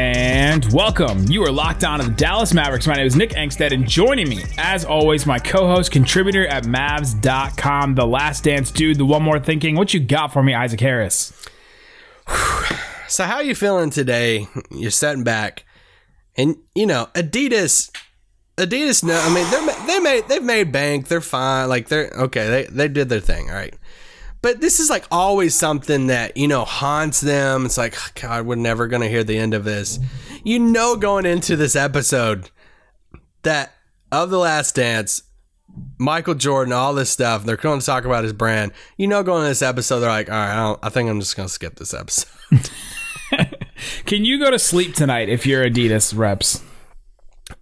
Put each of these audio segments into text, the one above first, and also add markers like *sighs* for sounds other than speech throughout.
And welcome. You are locked on to the Dallas Mavericks. My name is Nick Angstadt, and joining me, as always, my co-host, contributor at Mavs.com, the last dance dude, the one more thinking. What you got for me, Isaac Harris? *sighs* So how you feeling today? You're setting back, and you know Adidas. Adidas, no, I mean they're they made they've made bank. They're fine. Like they're okay. They they did their thing. All right. But this is like always something that you know haunts them. It's like God, we're never gonna hear the end of this. You know, going into this episode, that of the Last Dance, Michael Jordan, all this stuff. They're going to talk about his brand. You know, going into this episode, they're like, all right, I, I think I'm just gonna skip this episode. *laughs* Can you go to sleep tonight if you're Adidas reps?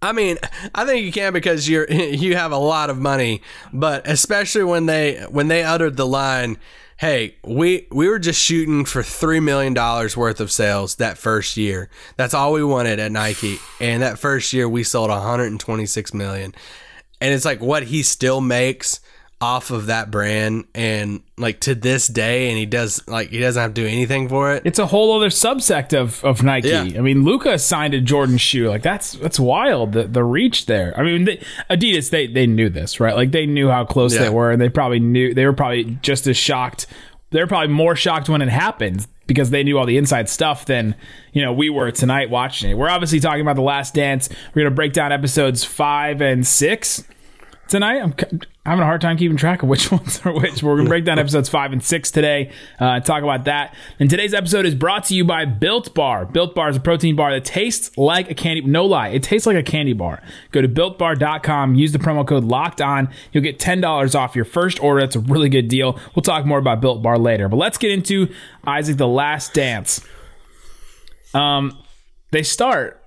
I mean, I think you can because you're *laughs* you have a lot of money, but especially when they when they uttered the line, "Hey, we we were just shooting for 3 million dollars worth of sales that first year. That's all we wanted at Nike." And that first year we sold 126 million. And it's like what he still makes off of that brand and like to this day and he does like he doesn't have to do anything for it. It's a whole other subsect of, of Nike. Yeah. I mean, Luka signed a Jordan shoe. Like that's that's wild. The the reach there. I mean, they, Adidas they they knew this, right? Like they knew how close Yeah. they were, and they probably knew they were probably just as shocked. They were probably more shocked when it happened because they knew all the inside stuff than you know we were tonight watching it. We're obviously talking about the Last Dance. We're gonna break down episodes five and six tonight. I'm having a hard time keeping track of which *laughs* ones are which. We're going to break down *laughs* episodes five and six today uh, talk about that. And today's episode is brought to you by Built Bar. Built Bar is a protein bar that tastes like a candy. No lie, it tastes like a candy bar. Go to builtbar.com, use the promo code locked on. You'll get $10 off your first order. That's a really good deal. We'll talk more about Built Bar later. But let's get into Isaac the Last Dance. Um, they start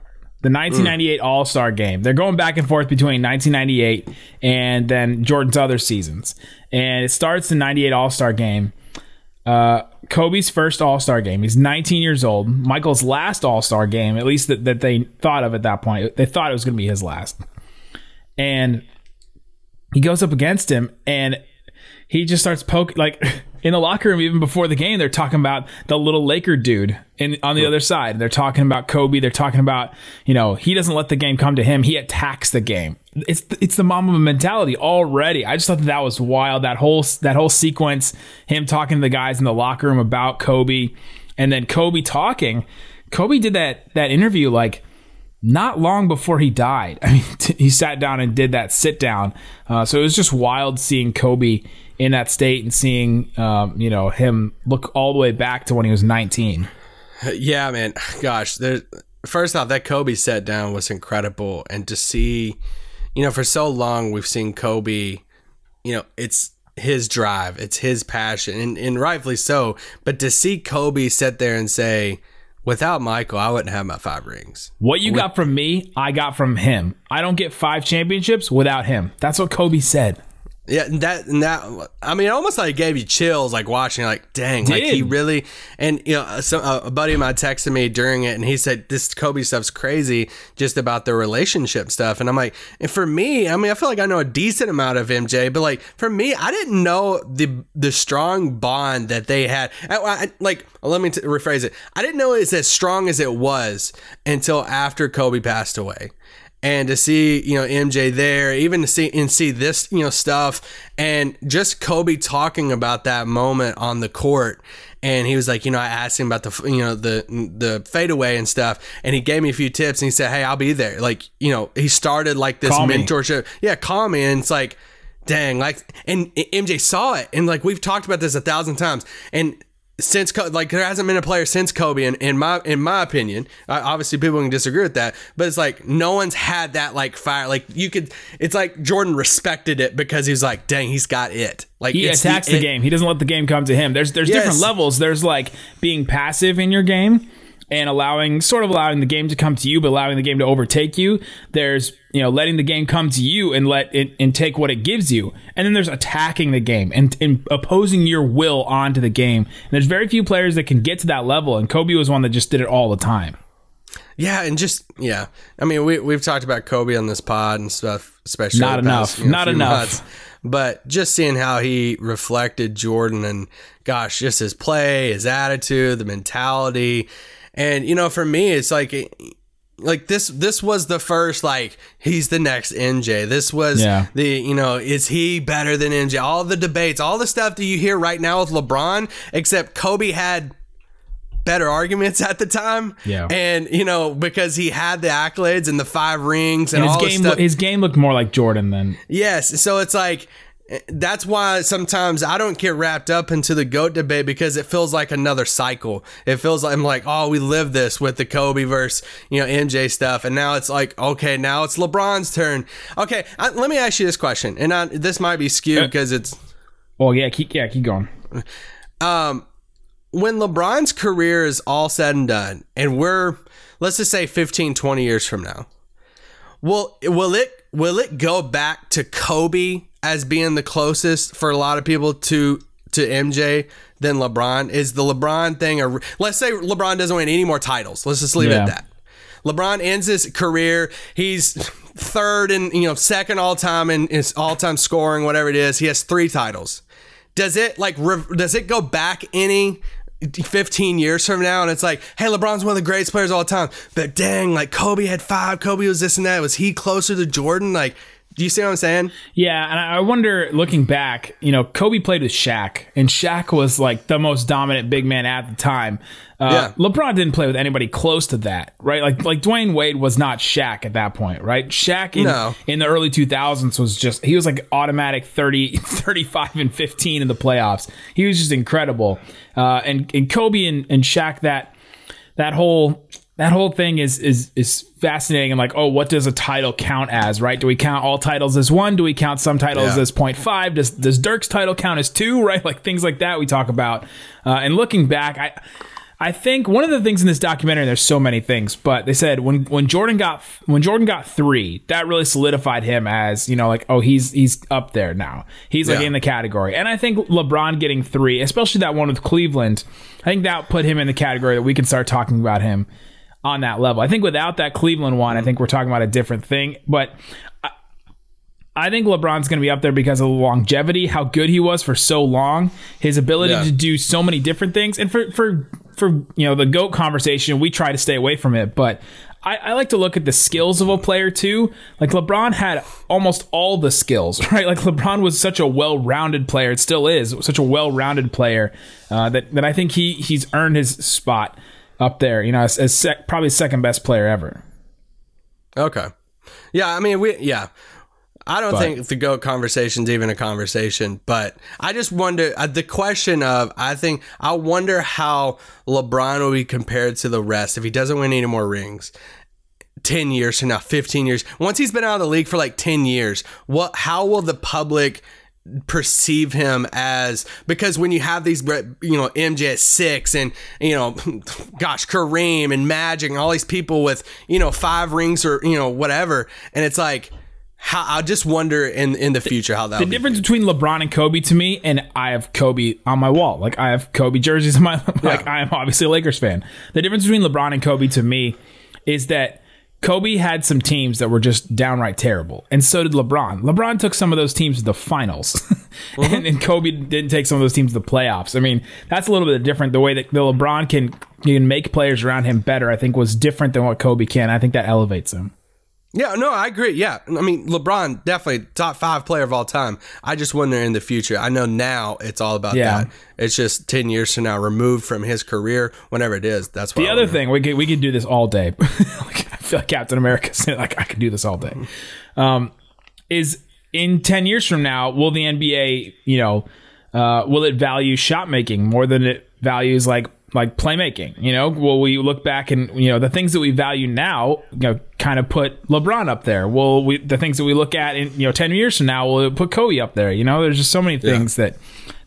the 1998 All Star game. They're going back and forth between 1998 and then Jordan's other seasons. And it starts the 98 All Star game. Uh, Kobe's first All Star game. He's 19 years old. Michael's last All Star game, at least that, that they thought of at that point. They thought it was going to be his last. And he goes up against him and he just starts poking like *laughs* in the locker room even before the game they're talking about the little laker dude in on the other side. They're talking about kobe. They're talking about you know he doesn't let the game come to him. He attacks the game. It's it's the Mamba mentality already. I just thought that, that was wild. That whole that whole sequence him talking to the guys in the locker room about kobe and then kobe talking. Kobe did that that interview like not long before he died. *laughs* I mean, t- he sat down and did that sit down. Uh, so it was just wild seeing Kobe in that state and seeing, um, you know, him look all the way back to when he was 19. Yeah, man. Gosh, there. First off, that Kobe set down was incredible, and to see, you know, for so long we've seen Kobe. You know, it's his drive, it's his passion, and, and rightfully so. But to see Kobe sit there and say, "Without Michael, I wouldn't have my five rings." What you got from me, I got from him. I don't get five championships without him. That's what Kobe said. Yeah, and that and that. I mean, it almost like gave you chills, like watching, like, dang, like he really. And you know, some, a buddy of mine texted me during it, and he said this Kobe stuff's crazy, just about the relationship stuff. And I'm like, and for me, I mean, I feel like I know a decent amount of MJ, but like for me, I didn't know the the strong bond that they had. I, I- like, let me t- rephrase it. I didn't know it's as strong as it was until after Kobe passed away and to see you know MJ there, even to see and see this you know stuff, and just Kobe talking about that moment on the court, and he was like, you know, I asked him about the you know the the fadeaway and stuff, and he gave me a few tips, and he said, hey, I'll be there. Like you know, he started like this Call me. mentorship, yeah, call me, and it's like, dang, like, and MJ saw it, and like we've talked about this a thousand times, and since like there hasn't been a player since Kobe in, in my in my opinion uh, obviously people can disagree with that but it's like no one's had that like fire like you could it's like Jordan respected it because he's like dang he's got it like He attacks the, it- game. He doesn't let the game come to him. There's there's Yes. different levels. There's like being passive in your game and allowing sort of allowing the game to come to you, but allowing the game to overtake you. There's you know letting the game come to you and let it and take what it gives you and then there's attacking the game and, and opposing your will onto the game and there's very few players that can get to that level and kobe was one that just did it all the time Yeah, and just yeah. I mean, we we've talked about Kobe on this pod and stuff, especially Not the past, enough. Not enough. months. But just seeing how he reflected Jordan and gosh, just his play, his attitude, the mentality, and you know, for me, it's like. Like this, this was the first like he's the next MJ. This was Yeah. the you know is he better than MJ? All the debates, all the stuff that you hear right now with LeBron, except Kobe had better arguments *laughs* at the time. Yeah. And you know, because he had the accolades and the five rings and, and his all game stuff. his game looked more like jordan than yes. So it's like that's why sometimes I don't get wrapped up into the GOAT debate because it feels like another cycle. It feels like I'm like, oh, we lived this with the Kobe versus, you know, MJ stuff. And now it's like, okay, now it's LeBron's turn. Okay, I, let me ask you this question. And I, this might be skewed because it's well yeah keep yeah keep going um, when LeBron's career is all said and done, and we're let's just say 15, 20 years from now, will will it will it go back to Kobe as being the closest for a lot of people to to MJ than LeBron? Is the LeBron thing Or let's say LeBron doesn't win any more titles. Let's just leave it at that. LeBron ends his career. He's third and you know second all time in his all time scoring, whatever it is. He has three titles. Does it like does it go back any 15 years from now and it's like, hey, LeBron's one of the greatest players of all time, but dang, like Kobe had five, Kobe was this and that. Was he closer to Jordan? Like, do you see what I'm saying? Yeah, and I wonder, looking back, you know, Kobe played with Shaq, and Shaq was like the most dominant big man at the time. Uh, Yeah. LeBron didn't play with anybody close to that, right? Like, like Dwyane Wade was not Shaq at that point, right? Shaq in, No. in the early 2000s was just, he was like automatic 30, *laughs* 35 and 15 in the playoffs. He was just incredible. Uh, and, and Kobe and, and Shaq, that, that whole that whole thing is is is fascinating. And like oh what does a title count as right? Do we count all titles as one? Do we count some titles Yeah. as 0.5 does does dirk's title count as two *laughs* right? Like things like that we talk about. Uh, and looking back i I think one of the things in this documentary, there's so many things, but they said when when Jordan got when Jordan got three, that really solidified him as you know like oh he's he's up there now, he's like Yeah. in the category, and I think LeBron getting three, especially that one with Cleveland, I think that put him in the category that we can start talking about him on that level. I think without that Cleveland one, I think we're talking about a different thing. But I, I think LeBron's going to be up there because of the longevity, how good he was for so long, his ability Yeah. to do so many different things, and for for for you know the goat conversation, we try to stay away from it, but. I, I like to look at the skills of a player too. Like LeBron had almost all the skills, *laughs* right? Like LeBron was such a well-rounded player. It still is such a well-rounded player uh, that that I think he he's earned his spot up there. You know, as, as sec, probably second best player ever. Okay. Yeah, I mean, we, yeah. I don't But- think the GOAT conversation's even a conversation, but I just wonder uh, the question of, I think, I wonder how LeBron will be compared to the rest if he doesn't win any more rings. 10 years from now, 15 years. Once he's been out of the league for like 10 years, what how will the public perceive him as because when you have these you know MJ six and you know *laughs* gosh Kareem and Magic and all these people with you know five rings or you know whatever and it's like how I just wonder in in the future how that The difference between LeBron and Kobe to me, and I have Kobe on my wall. Like I have Kobe jerseys on my *laughs* like I am obviously a Lakers fan. The difference between LeBron and Kobe to me is that Kobe had some teams that were just downright terrible, and so did LeBron. LeBron took some of those teams to the finals, *laughs* uh-huh. and, and Kobe didn't take some of those teams to the playoffs. I mean, that's a little bit different. The way that the LeBron can can make players around him better, I think, was different than what Kobe can. I think that elevates him. Yeah, no, I agree. Yeah. I mean, LeBron definitely top 5 player of all time. I just wonder in the future. I know now it's all about Yeah. that. It's just 10 years from now removed from his career whenever it is. That's what The other thing, we could we could do this all day. *laughs* like, I feel like Captain America said, *laughs* like I could do this all day. Um, is in ten years from now, will the NBA, you know, uh, will it value shot making more than it values like like playmaking? You know, will we look back and you know the things that we value now, you know, kind of put LeBron up there? Will we the things that we look at in you know ten years from now, will it put Kobe up there? You know, there's just so many things that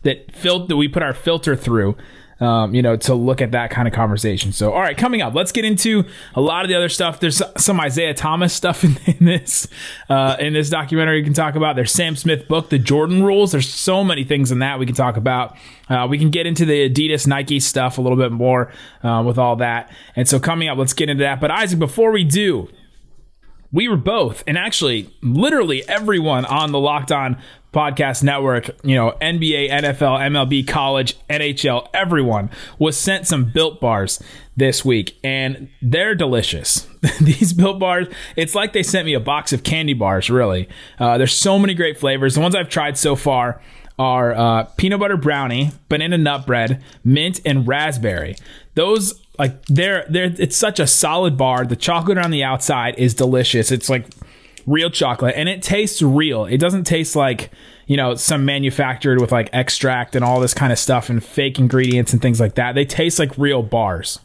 that fil- that we put our filter through. Um, you know, to look at that kind of conversation. So, all right, coming up, let's get into a lot of the other stuff. There's some Isaiah Thomas stuff *laughs* in, in this uh, in this documentary you can talk about. There's Sam Smith book, The Jordan Rules. There's so many things in that we can talk about. Uh, we can get into the Adidas Nike stuff a little bit more uh, with all that. And so, coming up, let's get into that. But Isaac, before we do, we were both, and actually, literally everyone on the Locked On Podcast Network, you know, NBA, NFL, MLB, college, NHL, everyone was sent some built bars this week, and they're delicious. *laughs* These built bars, it's like they sent me a box of candy bars, really. Uh, there's so many great flavors. The ones I've tried so far are uh, peanut butter brownie, banana nut bread, mint, and raspberry. Those like they're they're it's such a solid bar. The chocolate on the outside is delicious. It's like real chocolate and it tastes real. It doesn't taste like, you know, some manufactured with like extract and all this kind of stuff and fake ingredients and things like that. They taste like real bars.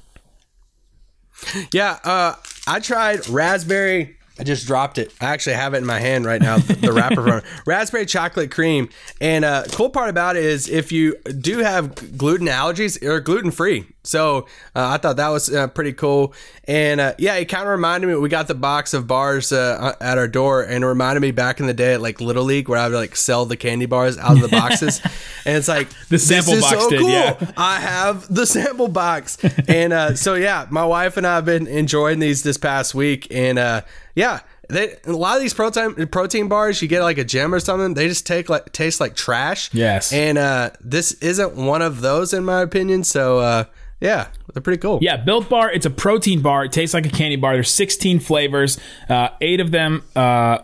Yeah, uh, I tried raspberry. I just dropped it. I actually have it in my hand right now. The, the *laughs* wrapper from it. raspberry chocolate cream. And uh, cool part about it is if you do have gluten allergies, or gluten free. So uh, I thought that was uh, pretty cool. And uh, yeah, it kind of reminded me. We got the box of bars uh, at our door, and it reminded me back in the day at like Little League where I would like sell the candy bars out of the boxes. *laughs* and it's like The sample this is box so did, cool. yeah. I have the sample box. *laughs* and uh, so yeah, my wife and I have been enjoying these this past week, and uh, yeah. They, a lot of these protein protein bars, you get like a gym or something. They just take like taste like trash. Yes. and uh, this isn't one of those in my opinion. So uh, yeah, they're pretty cool. Yeah, Built Bar. It's a protein bar. It tastes like a candy bar. There's 16 flavors. Uh, eight of them, uh,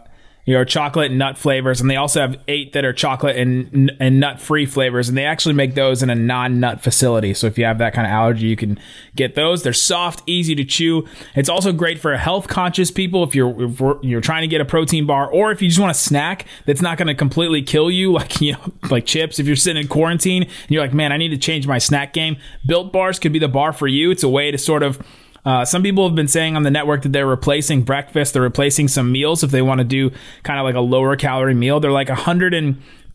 you know, chocolate and nut flavors, and they also have eight that are chocolate and and nut free flavors. And they actually make those in a non nut facility. So if you have that kind of allergy, you can get those. They're soft, easy to chew. It's also great for health conscious people if you're if you're trying to get a protein bar, or if you just want a snack that's not going to completely kill you, *laughs* like you know, like chips. If you're sitting in quarantine and you're like, man, I need to change my snack game. Built bars could be the bar for you. It's a way to sort of uh, some people have been saying on the network that they're replacing breakfast. They're replacing some meals if they want to do kind of like a lower calorie meal. They're like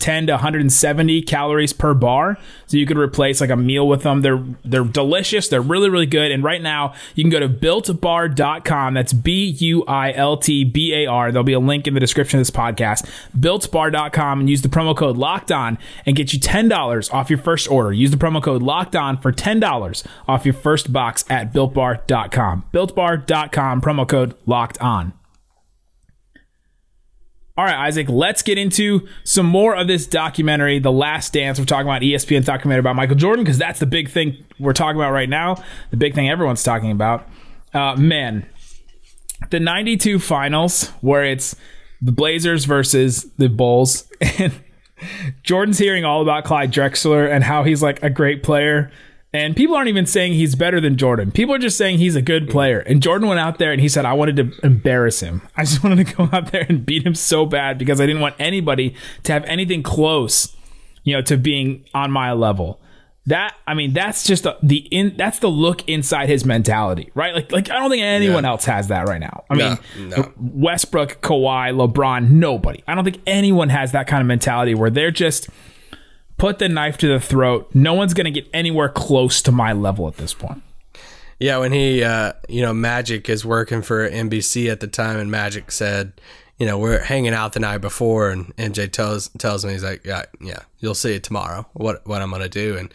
110 to 170 calories per bar, so you could replace like a meal with them. They're they're delicious. They're really really good. And right now you can go to builtbar.com. That's B U I L T B A R. There'll be a link in the description of this podcast. Builtbar.com and use the promo code Locked On and get you ten dollars off your first order. Use the promo code Locked On for ten dollars off your first box at BuiltBar.com. BuiltBar.com promo code Locked On. All right, Isaac, let's get into some more of this documentary, The Last Dance. We're talking about ESPN's documentary about Michael Jordan because that's the big thing we're talking about right now, the big thing everyone's talking about. Uh, man, the 92 finals where it's the Blazers versus the Bulls *laughs* and Jordan's hearing all about Clyde Drexler and how he's like a great player. And people aren't even saying he's better than Jordan. People are just saying he's a good player. And Jordan went out there and he said, I wanted to embarrass him. I just *laughs* wanted to go out there and beat him so bad because I didn't want anybody to have anything close, you know, to being on my level. That I mean, that's just the, the in that's the look inside his mentality, right? Like, like I don't think anyone Yeah. else has that right now. I mean, No, no. Westbrook, Kawhi, LeBron, nobody. I don't think anyone has that kind of mentality where they're just put the knife to the throat. No one's going to get anywhere close to my level at this point. Yeah, when he, uh, you know, Magic is working for NBC at the time, and Magic said, you know, we're hanging out the night before, and MJ tells tells me he's like, yeah, yeah, you'll see it tomorrow. What what I'm gonna do, and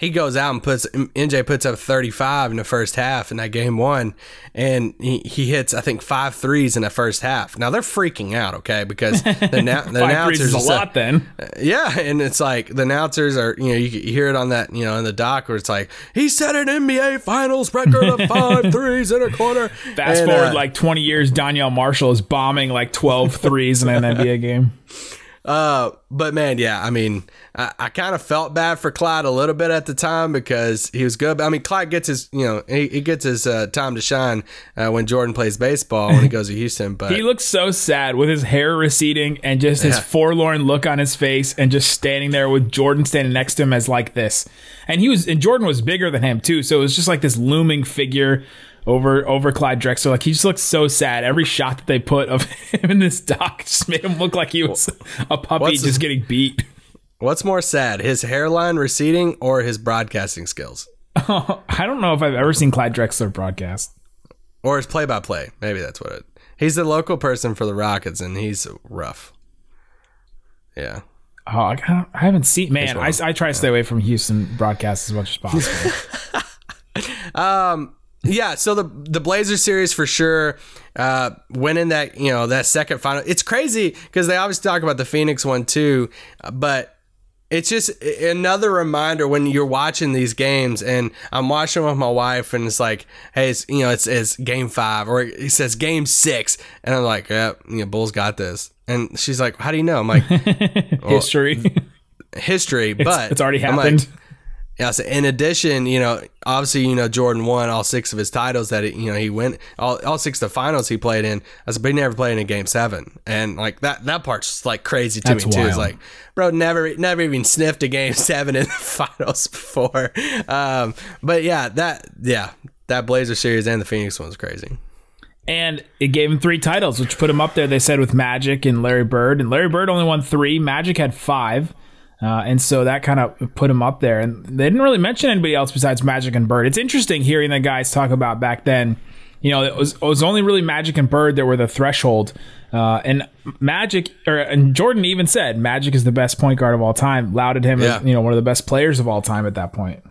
he goes out and puts MJ puts up 35 in the first half in that game one, and he, he hits I think five threes in the first half. Now they're freaking out, okay, because the, *laughs* na- the announcers a lot then. yeah, and it's like the announcers are, you know, you, you hear it on that, you know, in the doc where it's like he set an NBA Finals record of five *laughs* threes in a quarter. Fast And, forward uh, like 20 years, Danielle Marshall is bombing like 12 threes in an NBA game. *laughs* Uh, but man, yeah, I mean, I, I kind of felt bad for Clyde a little bit at the time because he was good. But, I mean, Clyde gets his, you know, he, he gets his uh, time to shine uh, when Jordan plays baseball when he *laughs* goes to Houston. But He looks so sad with his hair receding and just his Yeah. forlorn look on his face and just standing there with Jordan standing next to him as like this. And he was and Jordan was bigger than him too, so it was just like this looming figure over over Clyde Drexler. Like he just looks so sad. Every shot that they put of *laughs* him in this doc just made him look like he was a puppy What's just getting beat. What's more sad, his hairline receding or his broadcasting skills? *laughs* I don't know if I've ever seen Clyde Drexler broadcast. Or his play by play. Maybe that's what it. He's the local person for the Rockets and he's rough. Yeah. Oh, I, I haven't seen. Man, I. I try to stay away from Houston broadcasts as much as possible. *laughs* Um, Yeah, so the the Blazers series for sure, uh, winning that you know that second final. It's crazy because they obviously talk about the Phoenix one too, but it's just another reminder when you're watching these games and I'm watching with my wife and it's like, hey, it's you know it's it's game five or it says game six and I'm like, yeah, you know, Bulls got this, and she's like, how do you know? I'm like, *laughs* History. history, *laughs* but it's already I'm like, happened. Yeah. So in addition, you know, obviously, you know, Jordan won all six of his titles that he, you know he went all, all six of the finals he played in. I said, but he never played in a game seven, and like that that part's just like crazy to That's me too. It's like, bro, never never even sniffed a game *laughs* seven in the *laughs* finals before. Um, but yeah, that yeah that Blazer series and the Phoenix one's crazy. and it gave him three titles, which put him up there. They said with Magic and Larry Bird, and Larry Bird only won three. Magic had five, uh, and so that kind of put him up there. And they didn't really mention anybody else besides Magic and Bird. It's interesting hearing the guys talk about back then. You know, it was it was only really Magic and Bird that were the threshold. Uh, and Magic, or and Jordan even said Magic is the best point guard of all time. Lauded him Yeah. as you know one of the best players of all time at that point.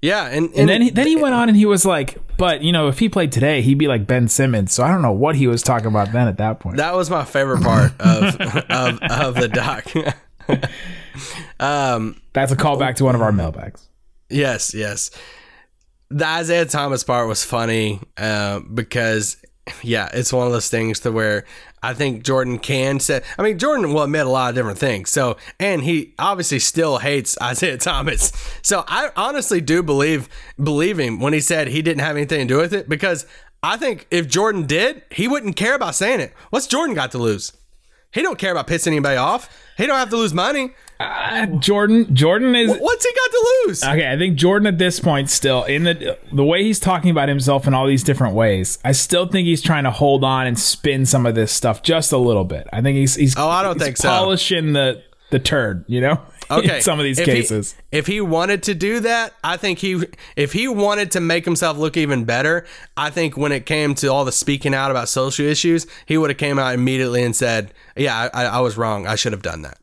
Yeah, and and, And then he, then he went on and he was like, but you know, if he played today, he'd be like Ben Simmons. So I don't know what he was talking about then at that point. that was my favorite part of *laughs* of of the doc. *laughs* That's a callback to one of our mailbags. Yes, yes. The Isaiah Thomas part was funny uh, because, yeah, it's one of those things to where I think Jordan can say. I mean, Jordan will admit a lot of different things. So, and he obviously still hates *laughs* Isaiah Thomas. So, I honestly do believe believe him when he said he didn't have anything to do with it because I think if Jordan did, he wouldn't care about saying it. What's Jordan got to lose? He don't care about pissing anybody off. He don't have to lose money. Uh, Jordan, Jordan is What's he got to lose? okay. I think Jordan at this point still in the the way he's talking about himself in all these different ways. I still think he's trying to hold on and spin some of this stuff just a little bit. I think he's he's Oh, I don't he's think so. polishing the the turd. You know, *laughs* Okay. in some of these If he- cases. if he wanted to do that, I think he if he wanted to make himself look even better, I think when it came to all the speaking out about social issues, he would have came out immediately and said, "Yeah, I, I was wrong. I should have done that."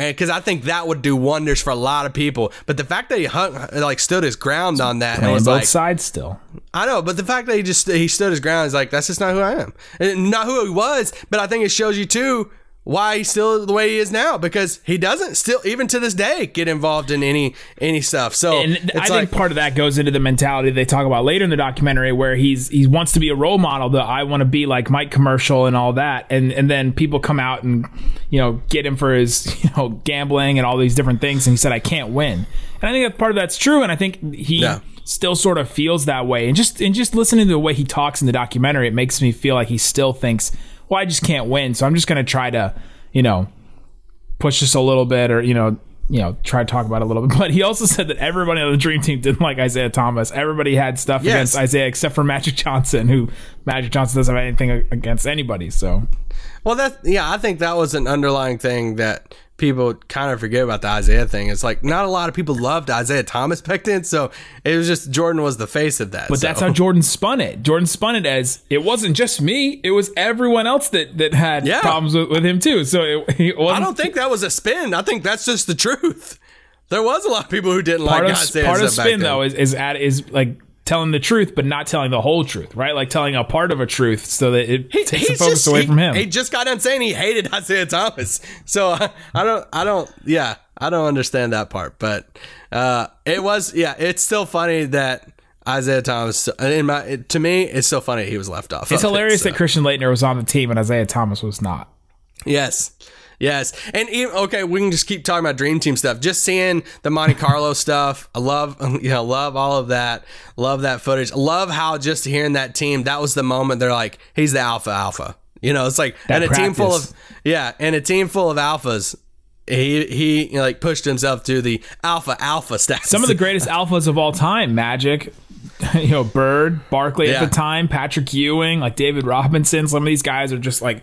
And because I think that would do wonders for a lot of people. But the fact that he hung, like stood his ground on that and was both like, sides still. I know, but the fact that he just he stood his ground is like that's just not who I am, and not who he was. But I think it shows you too why he's still the way he is now because he doesn't still even to this day get involved in any any stuff. So and I like think part of that goes into the mentality they talk about later in the documentary, where he's he wants to be a role model. that I want to be like Mike commercial and all that, and and then people come out and you know get him for his *laughs* you know gambling and all these different things, and he said I can't win, and I think that part of that's true, and I think he. Yeah. Still sort of feels that way, and just and just listening to the way he talks in the documentary, it makes me feel like he still thinks, "Well, I just can't win, so I'm just going to try to, you know, push this a little bit or you know you know try to talk about it a little bit. *laughs* But he also said that everybody on the dream team didn't like isaiah thomas. Everybody had stuff Yes. against isaiah except for magic johnson who magic johnson doesn't have anything against anybody so. Well that yeah I think that was an underlying thing that people kind of forget about the Isaiah thing. It's like not a lot of people loved Isaiah Thomas back then, so it was just Jordan was the face of that. but so. that's how jordan spun it jordan spun it as it wasn't just me it was everyone else that that had Yeah. problems with, with him too so it, *laughs* it I don't think that was a spin. I think that's just the truth. *laughs* There was a lot of people who didn't part like of Isaiah part of spin though is is at is like telling the truth but not telling the whole truth right like telling a part of a truth so that it takes the focus just- away he- from him He just got done saying he hated Isaiah Thomas. So I, *laughs* I don't, I don't, yeah, I don't understand that part. But uh, it was, yeah, it's still funny that Isaiah Thomas. In my, to me, it's so funny he was left off. It's of it, hilarious so. that Christian Laettner was on the team and Isaiah Thomas was not. Yes. Yes. And even, okay, we can just keep talking about Dream Team stuff. Just seeing the Monte Carlo *laughs* stuff. I love, *laughs* you know, love all of that. Love that footage. Love how just hearing that team, that was the moment they're like, he's the alpha alpha. You know, it's like, That and a team full of, yeah, and a team full of alphas. He, he you know, like pushed himself to the alpha alpha status. Some of the *laughs* greatest alphas of all time, Magic, you know, Bird, Barkley Yeah. at the time, Patrick Ewing, like David Robinson. Some of these guys are just like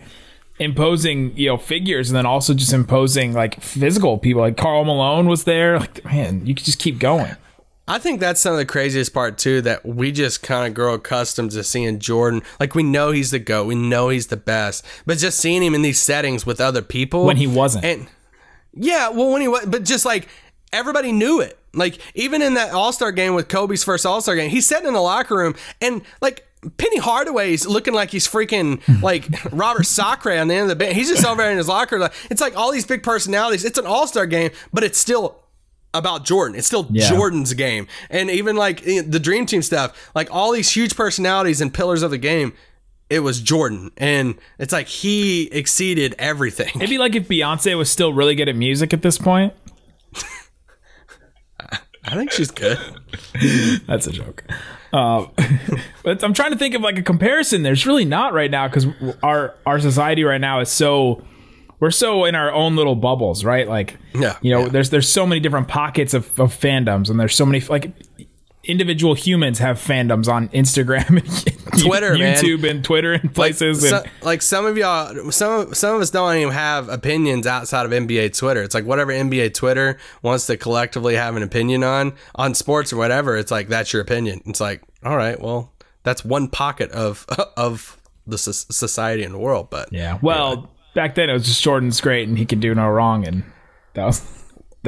imposing you know figures and then also just imposing like physical people like Karl Malone was there like man you could just keep going I think that's some of the craziest part too that we just kind of grow accustomed to seeing Jordan. Like we know he's the goat, we know he's the best, but just seeing him in these settings with other people when he wasn't and yeah, well when he was, but just like everybody knew it. Like even in that All Star game with Kobe's first All Star game, he's sitting in the locker room and like. Penny Hardaway's looking like he's freaking like *laughs* Robert Sacre on the end of the bench. He's just over there in his locker. Like, It's like all these big personalities. It's an All Star game, but it's still about Jordan. It's still Yeah. Jordan's game. And even like eh, the Dream Team stuff, like all these huge personalities and pillars of the game, it was Jordan. And it's like he exceeded everything. It'd be like if Beyonce was still really good at music at this point. I think she's good. *laughs* That's a joke. Uh, *laughs* but I'm trying to think of like a comparison. There's really not right now because our our society right now is so we're so in our own little bubbles, right? Like, Yeah, you know, yeah. there's there's so many different pockets of, of fandoms, and there's so many like individual humans have fandoms on Instagram, *laughs* and Twitter, man. YouTube, and Twitter and places. so- and, like some of y'all, some of, some of us don't even have opinions outside of NBA Twitter. It's like whatever NBA Twitter wants to collectively have an opinion on on sports or whatever. It's like that's your opinion. It's like all right, well, that's one pocket of *laughs* of the society and the world. But yeah. Well, back then it was just Jordan's great, and he could do no wrong, and that was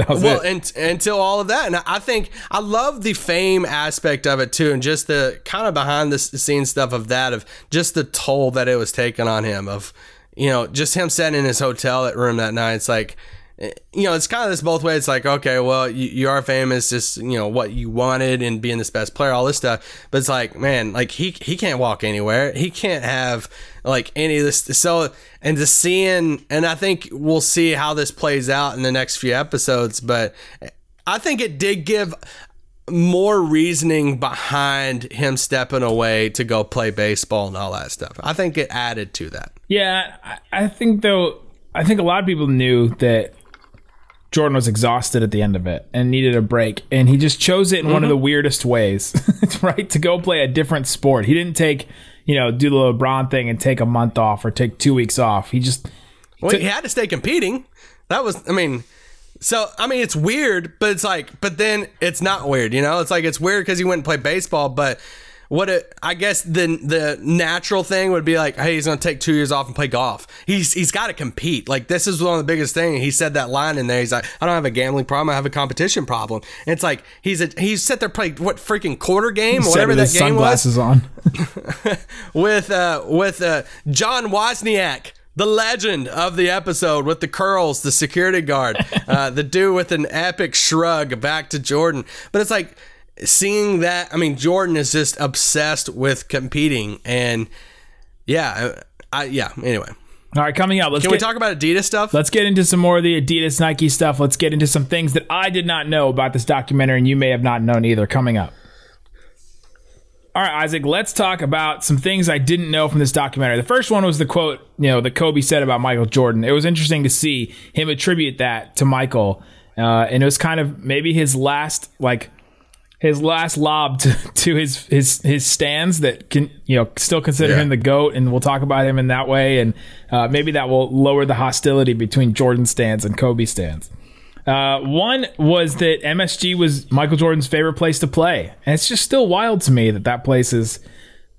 well, and, until all of that, and I think I love the fame aspect of it too, and just the kind of behind the scenes stuff of that, of just the toll that it was taking on him, of you know, just him sitting in his hotel room that night. It's like, you know, it's kind of this both ways. It's like, okay, well, you, you are famous, just you know what you wanted and being this best player, all this stuff. But it's like, man, like he he can't walk anywhere. He can't have like any of this. So and just seeing, and I think we'll see how this plays out in the next few episodes. But I think it did give more reasoning behind him stepping away to go play baseball and all that stuff. I think it added to that. Yeah, I, I think though, I think a lot of people knew that Jordan was exhausted at the end of it and needed a break, and he just chose it in one of the mm-hmm. weirdest ways, *laughs* right? To go play a different sport. He didn't take, you know, do the LeBron thing and take a month off or take two weeks off. He just Well, he had to stay competing. That was, I mean, so I mean, it's weird, but it's like, but then it's not weird, you know? It's like it's weird because he went and played baseball, but what it, I guess the the natural thing would be like, hey, he's gonna take two years off and play golf. He's he's got to compete. Like this is one of the biggest things. He said that line in there. He's like, I don't have a gambling problem. I have a competition problem. And it's like he's a he's sat there played what freaking quarter game, said whatever that game was sunglasses on. *laughs* with uh with uh John Wozniak, the legend of the episode with the curls, the security guard, *laughs* uh, the dude with an epic shrug back to Jordan. But it's like seeing that. I mean, Jordan is just obsessed with competing, and yeah, I, I yeah. Anyway, All right, coming up, let's can get, we talk about Adidas stuff? Let's get into some more of the Adidas Nike stuff. Let's get into some things that I did not know about this documentary and you may have not known either coming up. All right, Isaac, let's talk about some things I didn't know from this documentary. The first one was the quote, you know, that Kobe said about Michael Jordan. It was interesting to see him attribute that to Michael. Uh, and it was kind of maybe his last, like, his last lob to, *laughs* to his his his stands that can you know still consider Yeah. him the goat, and we'll talk about him in that way, and uh, maybe that will lower the hostility between Jordan stands and Kobe stands. Uh, one was that MSG was Michael Jordan's favorite place to play, and it's just still wild to me that that place is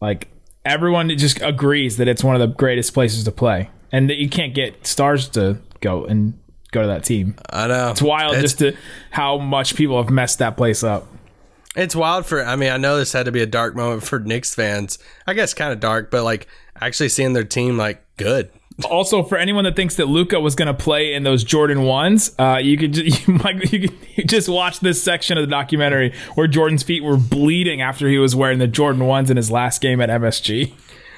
like everyone just agrees that it's one of the greatest places to play, and that you can't get stars to go and go to that team. I know It's wild just to how much people have messed that place up. It's wild for. I mean, I know this had to be a dark moment for Knicks fans. I guess kind of dark, but like actually seeing their team like good. Also, for anyone that thinks that Luka was going to play in those Jordan ones, uh, you could just, *laughs* you might you could *laughs* just watch this section of the documentary where Jordan's feet were bleeding after he was wearing the Jordan ones in his last game at MSG.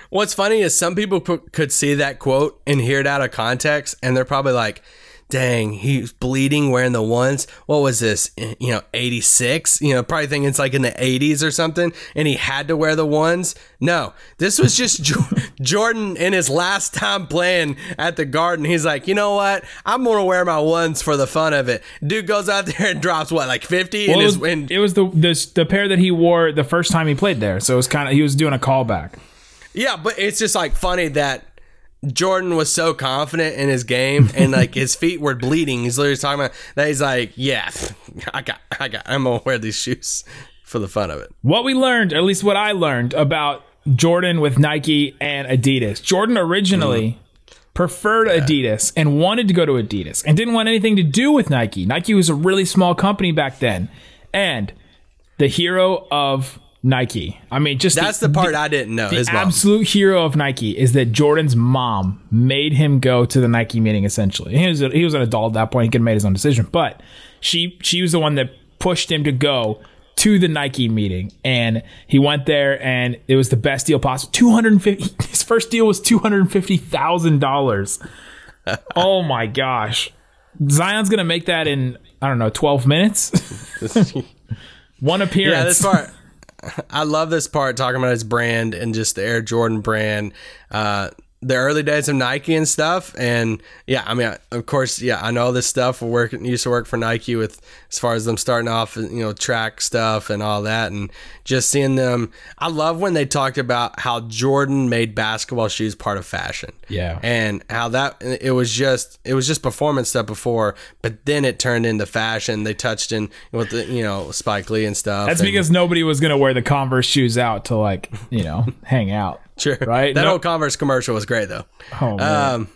What's funny is some people p- could see that quote and hear it out of context, and they're probably like, "Dang, he's bleeding wearing the ones. What was this? Eh, you know, eighty six. You know, probably thinking it's like in the eighties or something, and he had to wear the ones. No, this was just *laughs* Jordan in his last time playing at the Garden. He's like, you know what? I'm gonna wear my ones for the fun of it. Dude goes out *laughs* there and drops what, like fifty, Well, and it was, and it was the, the the pair that he wore the first time he played there, so it was kind of he was doing a callback. Yeah, but it's just like funny that Jordan was so confident in his game and like his feet were bleeding. He's literally talking about that. He's like, yeah, I got, I got, I'm gonna wear these shoes for the fun of it. What we learned, at least what I learned about Jordan with Nike and Adidas. Jordan originally mm-hmm. preferred Adidas and wanted to go to Adidas and didn't want anything to do with Nike. Nike was a really small company back then. And the hero of Nike. I mean, just That's the part I didn't know. the His mom. absolute hero of Nike is that Jordan's mom made him go to the Nike meeting. Essentially, he was a, he was an adult at that point. He could have made his own decision, but she she was the one that pushed him to go to the Nike meeting, and he went there, and it was the best deal possible. Two hundred and fifty. *laughs* His first deal was two hundred and fifty thousand dollars. Oh my gosh, Zion's gonna make that in I don't know twelve minutes. *laughs* *laughs* one appearance. Yeah, this part. I love this part talking about his brand and just the Air Jordan brand. Uh, the early days of Nike and stuff, and yeah, I mean, I- of course, yeah, I know this stuff. We work used to work for Nike with as far as them starting off, you know, track stuff and all that, and just seeing them. I love when they talked about how Jordan made basketball shoes part of fashion. Yeah. and how that it was just it was just performance stuff before, but then it turned into fashion. They touched in with the you know Spike Lee and stuff. That's and- because nobody was gonna wear the Converse shoes out to like you know *laughs* hang out. Sure. Right? That No- old Converse commercial was great though. Oh man. Um,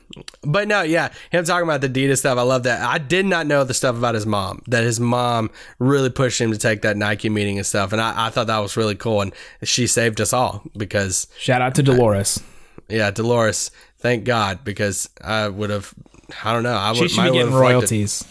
but no, yeah, him talking about the Adidas stuff. I love that. I did not know the stuff about his mom. That his mom really pushed him to take that Nike meeting and stuff, and I, I thought that was really cool. And she saved us all because, Shout out to Deloris. yeah, Deloris, thank God, because I would have, I don't know, I would. She should be getting royalties. it.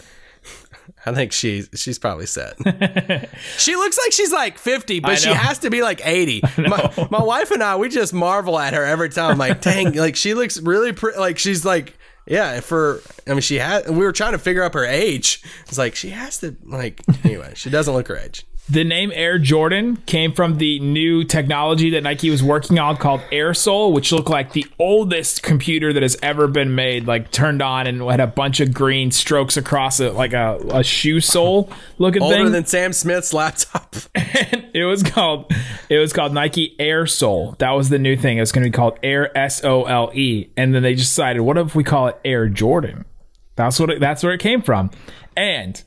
I think she she's probably set. *laughs* she looks like she's like 50, but she has to be like 80. *laughs* My, my wife and I, we just marvel at her every time. Like, *laughs* dang, like she looks really pretty. Like she's like, yeah, for I mean, she had. We were trying to figure up her age. It's like she has to like. Anyway, she doesn't look her age. The name Air Jordan came from the new technology that Nike was working on called AirSole, which looked like the oldest computer that has ever been made, like turned on and had a bunch of green strokes across it, like a, a shoe sole looking Older thing. than Sam Smith's laptop. *laughs* and it was called it was called Nike Air Sole. That was the new thing. It was going to be called Air S O L E, and then they just decided, what if we call it Air Jordan? That's what it, that's where it came from. And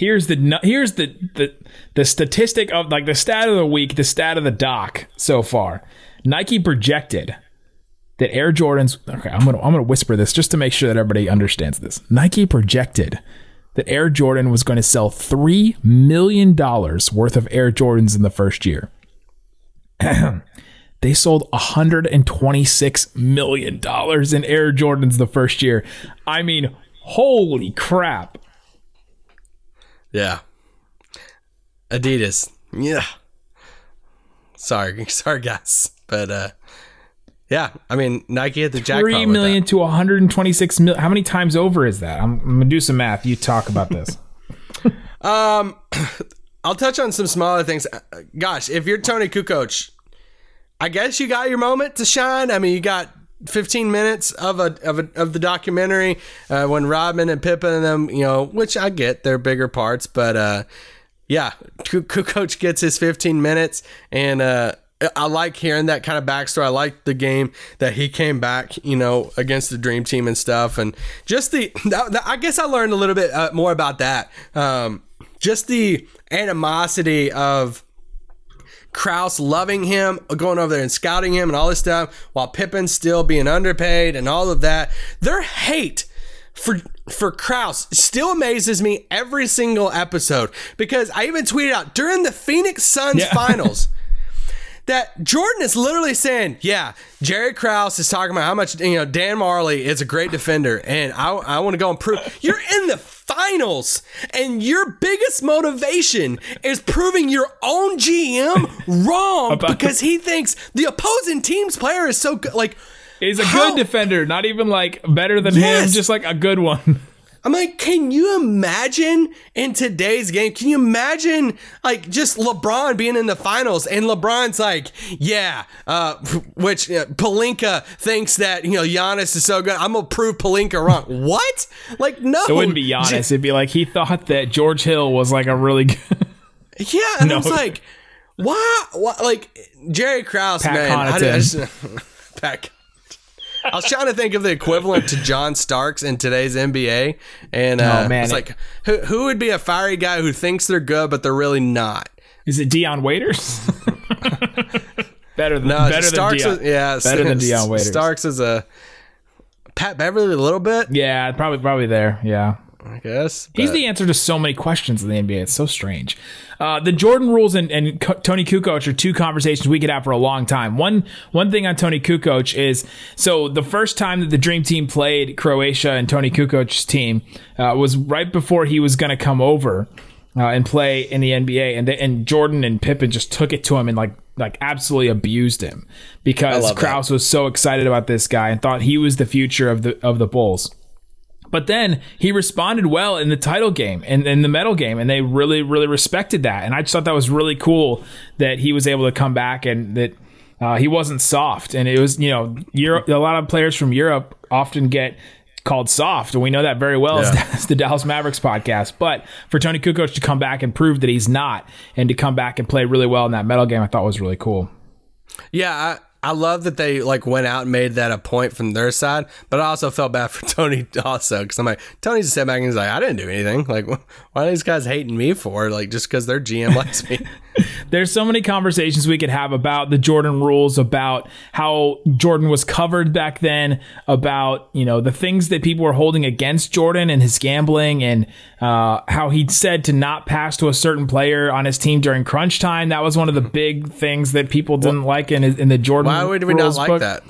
here's the here's the the the statistic of like the stat of the week, the stat of the doc so far. Nike projected that Air Jordans. Okay, I'm gonna I'm gonna whisper this just to make sure that everybody understands this. Nike projected that Air Jordan was going to sell three million dollars worth of Air Jordans in the first year. *clears throat* they sold 126 million dollars in Air Jordans the first year. I mean, holy crap! Yeah. Adidas. Yeah. Sorry, *laughs* sorry guys. But uh yeah, I mean Nike hit the jackpot. Three with million to 126 million. How many times over is that? I'm, I'm gonna do some math. You talk about this. *laughs* Um *clears throat* I'll touch on some smaller things. Uh, Gosh, if you're Toni Kukoc, I guess you got your moment to shine. I mean, you got 15 minutes of a of a, of the documentary uh, when Rodman and Pippen and them, you know, which I get, they're bigger parts, but uh yeah, coach gets his 15 minutes and uh I like hearing that kind of backstory. I like the game that he came back, you know, against the Dream Team and stuff, and just the. *laughs* I guess I learned a little bit uh, more about that. Um, just the animosity of Krause loving him, going over there and scouting him and all this stuff, while Pippen still being underpaid and all of that. Their hate for for Krause still amazes me every single episode because I even tweeted out during the Phoenix Suns Yeah. *laughs* finals that Jordan is literally saying, "Yeah, Jerry Krause is talking about how much you know Dan Majerle is a great defender, and I, I want to go and prove you're in the finals, and your biggest motivation is proving your own GM wrong because he thinks the opposing team's player is so good. Like, He's a How- good defender, not even like better than him, just like a good one. I'm like, can you imagine in today's game? Can you imagine like just LeBron being in the finals and LeBron's like, yeah, uh, *laughs* which uh, Pelinka thinks that you know Giannis is so good. I'm gonna prove Pelinka wrong. What? Like, no, It wouldn't be Giannis. It'd be like he thought that George Hill was like a really good. *laughs* Yeah, and No. I was like, why? Why? Like Jerry Krause, Pat man. I, I just, *laughs* Pat. I was trying to think of the equivalent to John Starks in today's NBA, and uh, Oh, man. it's like who who would be a fiery guy who thinks they're good but they're really not? Is it Dion Waiters? *laughs* better than No, better Starks. than is, yeah, better than Dion Waiters. Starks is a Pat Beverley a little bit, Yeah, probably probably there. Yeah. I guess. He's the answer to so many questions in the NBA. It's so strange. Uh, the Jordan rules and, and Toni Kukoc are two conversations we could have for a long time. One one thing on Toni Kukoc is so the first time that the Dream Team played Croatia and Toni Kukoc's team uh, was right before he was going to come over uh, and play in the NBA, and and Jordan and Pippen just took it to him and like like absolutely abused him because that. Krause was so excited about this guy and thought he was the future of the of the Bulls. But then he responded well in the title game and in the medal game, and they really, really respected that. And I just thought that was really cool that he was able to come back and that uh, he wasn't soft. And it was, you know, Europe, a lot of players from Europe often get called soft, and we know that very well as, *laughs* as the Dallas Mavericks podcast. But for Toni Kukoc to come back and prove that he's not, and to come back and play really well in that medal game, I thought was really cool. Yeah, I, I love that they like went out and made that a point from their side, but I also felt bad *laughs* for Toni also because I'm like Toni's a step back and he's like I didn't do anything. Like wh- *laughs* why are these guys hating me for? Like just because their GM likes me. *laughs* there's so many conversations we could have about the Jordan rules, about how Jordan was covered back then, about you know the things that people were holding against Jordan and his gambling, and uh, how he said to not pass to a certain player on his team during crunch time. That was one of the big things that people didn't like in in the Jordan. Why would we not like book. that?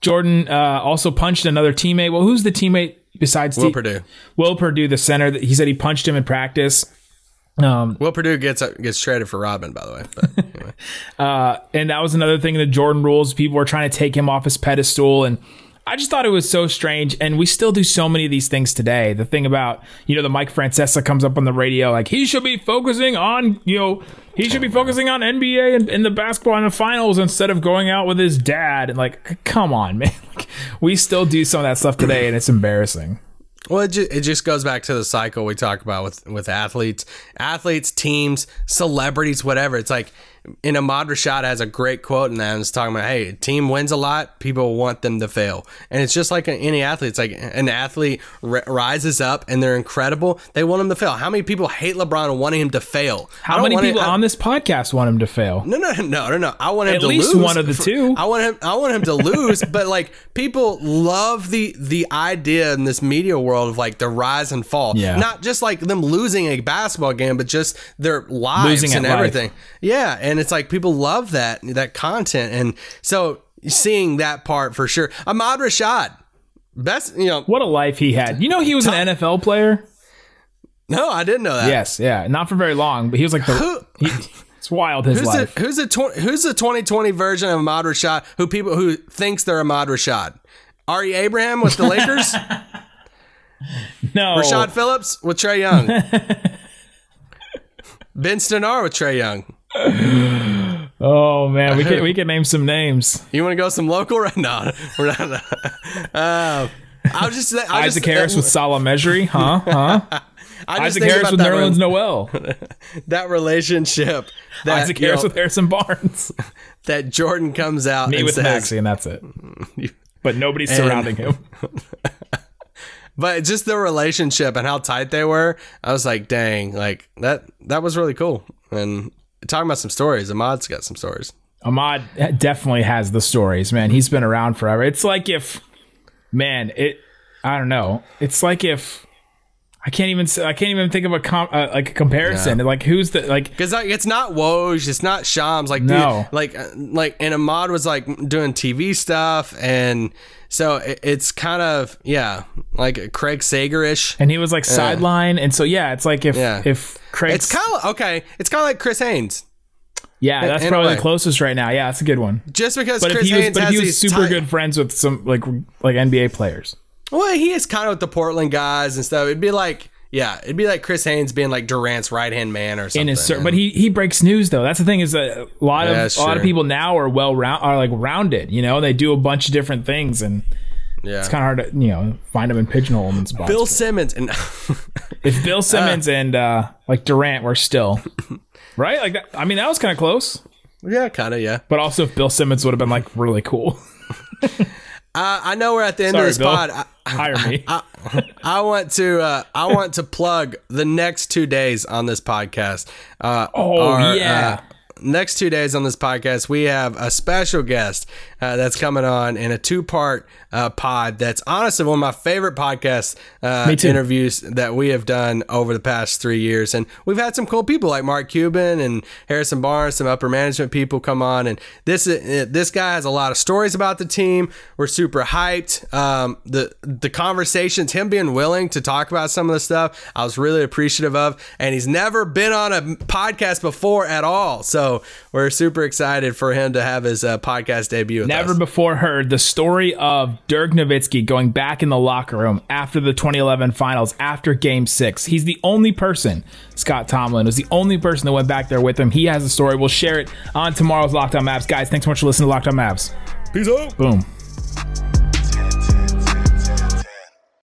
Jordan uh, also punched another teammate. Well, who's the teammate besides Will T- Perdue. Will Perdue, the center. That he said he punched him in practice. Um, Will Perdue gets gets traded for Robin, by the way. But *laughs* anyway. Uh, and that was another thing in the Jordan rules. People were trying to take him off his pedestal. And I just thought it was so strange. And we still do so many of these things today. The thing about, you know, the Mike Francesa comes up on the radio, like he should be focusing on, you know, he should be focusing on NBA and, and the basketball and the finals instead of going out with his dad. And like, come on, man. *laughs* Like, we still do some of that stuff today and it's embarrassing. Well, it, ju- it just goes back to the cycle we talk about with, with athletes, athletes, teams, celebrities, whatever. It's like, and Ahmad Rashad has a great quote in that. And it's talking about, hey, team wins a lot, people want them to fail, and it's just like any athlete. It's like an athlete r- rises up and they're incredible. They want him to fail. How many people hate LeBron and wanting him to fail? How many want it- people on this podcast want him to fail? No, no, no, no, no. I want him At to least lose. one of the two. I want him. I want him to lose. but like people love the the idea in this media world of like the rise and fall. Yeah. Not just like them losing a basketball game, but just their lives Losing and life. everything. Yeah, and it's like people love that that content, and so seeing that part for sure. Ahmad Rashad, best. You know, What a life he had. You know, he was an NFL player. no, I didn't know that. Yes, yeah, not for very long, but he was like the. Who- He, it's wild his Who's life. the who's the tw- who's the 2020 version of Ahmad Rashad? Who people who thinks they're Ahmad Rashad? Ari Abraham with the *laughs* Lakers, no, Rashad Phillips with Trae Young, *laughs* Ben Stenar with Trae Young. Oh man, we can we can name some names. You want to go some local *laughs* right now? We're not. Uh, I was just I was Isaac just, Harris with Salah Mejri, huh? Huh? *laughs* I just Isaac think Harris with Nerlens re- Noel. *laughs* that relationship. That, Isaac Harris know, with Harrison Barnes. that Jordan comes out Me and with says, Maxi, and that's it. But nobody's surrounding him. But just the relationship and how tight they were, I was like, dang, like that that was really cool. And talking about some stories, Ahmad's got some stories. Ahmad definitely has the stories, man. He's been around forever. It's like if, man, it. I don't know. It's like if. I can't even. I can't even think of a com, uh, like a comparison. Like who's the like? Because like, it's not Woj, it's not Shams. Like, No. dude, like, uh, like, and Ahmad was like doing TV stuff, and so it, it's kind of yeah, like Craig Sager ish. And he was like sideline, and so yeah, it's like if Yeah. if Craig. It's kind of okay. It's kind of like Chris Haynes, yeah, that's in probably the closest right now. Yeah, that's a good one. just because But if Chris he was, Haynes but if he was super tight- good friends with some like like NBA players. Well, he is kind of with the Portland guys and stuff. It'd be like, yeah, it'd be like Chris Haynes being like Durant's right hand man or something. in his but he he breaks news though. That's the thing is that a lot Yeah, of a lot of people now are well round are like rounded. You know, they do a bunch of different things, and yeah. it's kind of hard to you know find them and pigeonhole them in spots. Bill Simmons and *laughs* if Bill *laughs* Simmons and uh like Durant were still right, like that. I mean, that was kind of close. yeah, kind of yeah. But also, if Bill Simmons would have been like really cool. *laughs* I, I know we're at the end Sorry, of this Bill. pod. I, *laughs* Hire me. I want to uh, I want to plug the next two days on this podcast. Uh, Oh, yeah. uh, next two days on this podcast, we have a special guest uh, that's coming on in a two part uh, pod. That's honestly one of my favorite podcast uh, interviews that we have done over the past three years, and we've had some cool people like Mark Cuban and Harrison Barnes, some upper management people come on, and this uh, this guy has a lot of stories about the team. We're super hyped. Um, the the conversations, him being willing to talk about some of the stuff, I was really appreciative of, and he's never been on a podcast before at all. So we're super excited for him to have his uh, podcast debut. Never us. before heard the story of Dirk Nowitzki going back in the locker room after the 2011 finals, after game six. He's the only person, Scott Tomlin was the only person that went back there with him. He has a story. We'll share it on tomorrow's Lockdown Mavs. Guys, thanks so much for listening to Lockdown Mavs. Peace out. Boom.